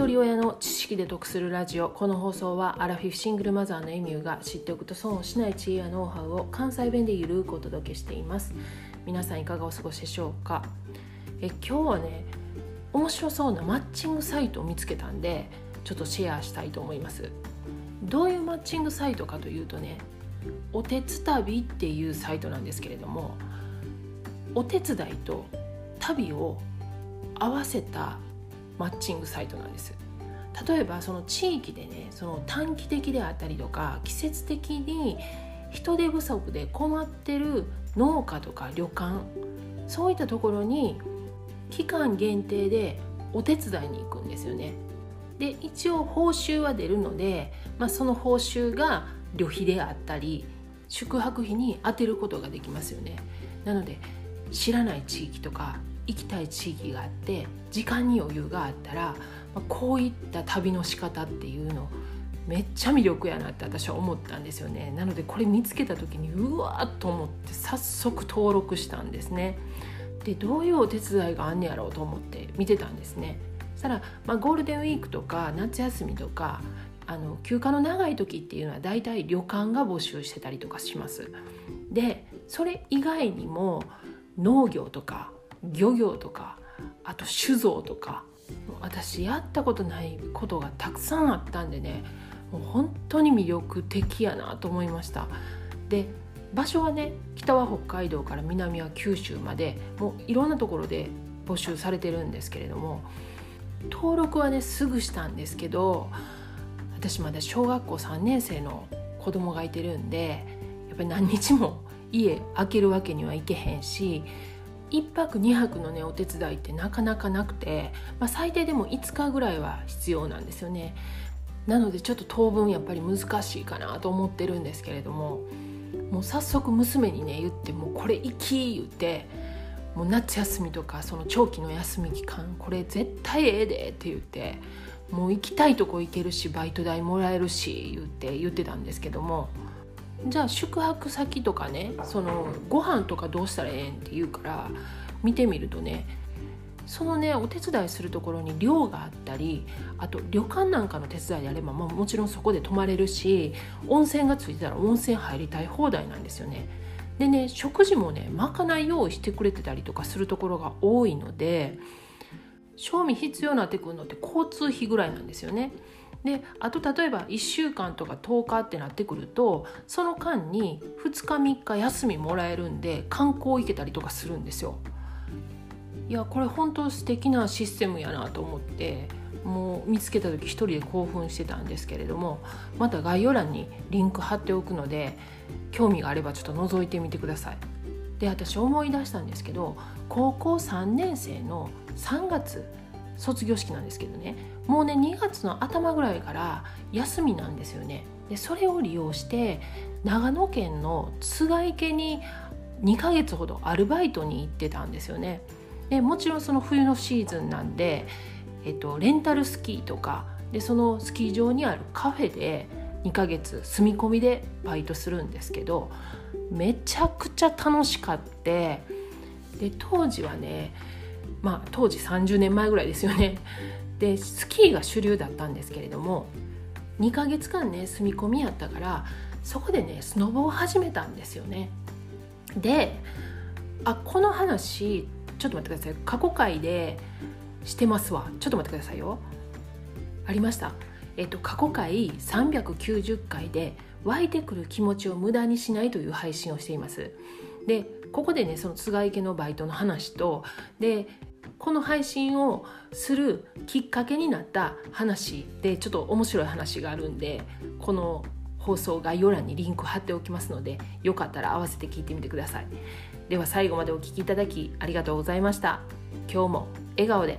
一人親の知識で得するラジオ。この放送はアラフィフシングルマザーのエミューが知っておくと損をしない知恵やノウハウを関西弁でゆるくお届けしています。皆さんいかがお過ごしでしょうか？え今日はね面白そうなマッチングサイトを見つけたんでちょっとシェアしたいと思います。どういうマッチングサイトかというとねおてつたびっていうサイトなんですけれどもお手伝いと旅を合わせたマッチングサイトなんです例えばその地域でねその短期的であったりとか季節的に人手不足で困ってる農家とか旅館そういったところに期間限定でお手伝いに行くんですよね。で一応報酬は出るので、まあ、その報酬が旅費であったり宿泊費に充てることができますよね。なので知らない地域とか行きたい地域があって時間に余裕があったらこういった旅の仕方っていうのめっちゃ魅力やなって私は思ったんですよね。なのでこれ見つけた時にうわっと思って早速登録したんですね。でどういうお手伝いがあんねやろうと思って見てたんですね。そしたら、まあ、ゴールデンウィークとか夏休みとかあの休暇の長い時っていうのは大体旅館が募集してたりとかします。でそれ以外にも農業とか漁業とかあと酒造とか私やったことないことがたくさんあったんでねもう本当に魅力的やなと思いました。で場所はね北は北海道から南は九州までもういろんなところで募集されてるんですけれども登録はねすぐしたんですけど私まだ小学校3年生の子供がいてるんでやっぱり何日も家開けるわけにはいけへんし1泊2泊のねお手伝いってなかなかなくて、まあ、最低でも5日ぐらいは必要なんですよねなのでちょっと当分やっぱり難しいかなと思ってるんですけれどももう早速娘にね言って「もうこれ行き!」言ってもう夏休みとかその長期の休み期間これ絶対ええでって言ってもう行きたいとこ行けるしバイト代もらえるし言って言ってたんですけどもじゃあ宿泊先とかねそのご飯とかどうしたらええんって言うから見てみるとねそのねお手伝いするところに寮があったりあと旅館なんかの手伝いであれば、まあ、もちろんそこで泊まれるし温泉がついてたら温泉入りたい放題なんですよね。でね食事もねまかない用意してくれてたりとかするところが多いので賞味必要になってくるのって交通費ぐらいなんですよね。であと例えば1週間とか10日ってなってくるとその間に2日3日休みもらえるんで観光行けたりとかするんですよ。いやこれ本当素敵なシステムやなと思ってもう見つけた時一人で興奮してたんですけれどもまた概要欄にリンク貼っておくので興味があればちょっと覗いてみてください。で私思い出したんですけど高校3年生の3月卒業式なんですけどね。もうね2月の頭ぐらいから休みなんですよね。でそれを利用して長野県の津池に2ヶ月ほどアルバイトに行ってたんですよね。でもちろんその冬のシーズンなんで、えっと、レンタルスキーとかでそのスキー場にあるカフェで2ヶ月住み込みでバイトするんですけどめちゃくちゃ楽しかってで当時はねまあ当時30年前ぐらいですよね。でスキーが主流だったんですけれども2ヶ月間ね住み込みやったからそこでねスノボを始めたんですよね。であこの話ちょっと待ってください。過去回でしてますわ。ちょっと待ってくださいよ。ありました？えっと過去回390回で湧いてくる気持ちを無駄にしないという配信をしています。でここでねその津賀池のバイトの話とでこの配信をするきっかけになった話でちょっと面白い話があるんでこの放送概要欄にリンク貼っておきますのでよかったら合わせて聞いてみてください。では最後までお聴きいただきありがとうございました。今日も笑顔で。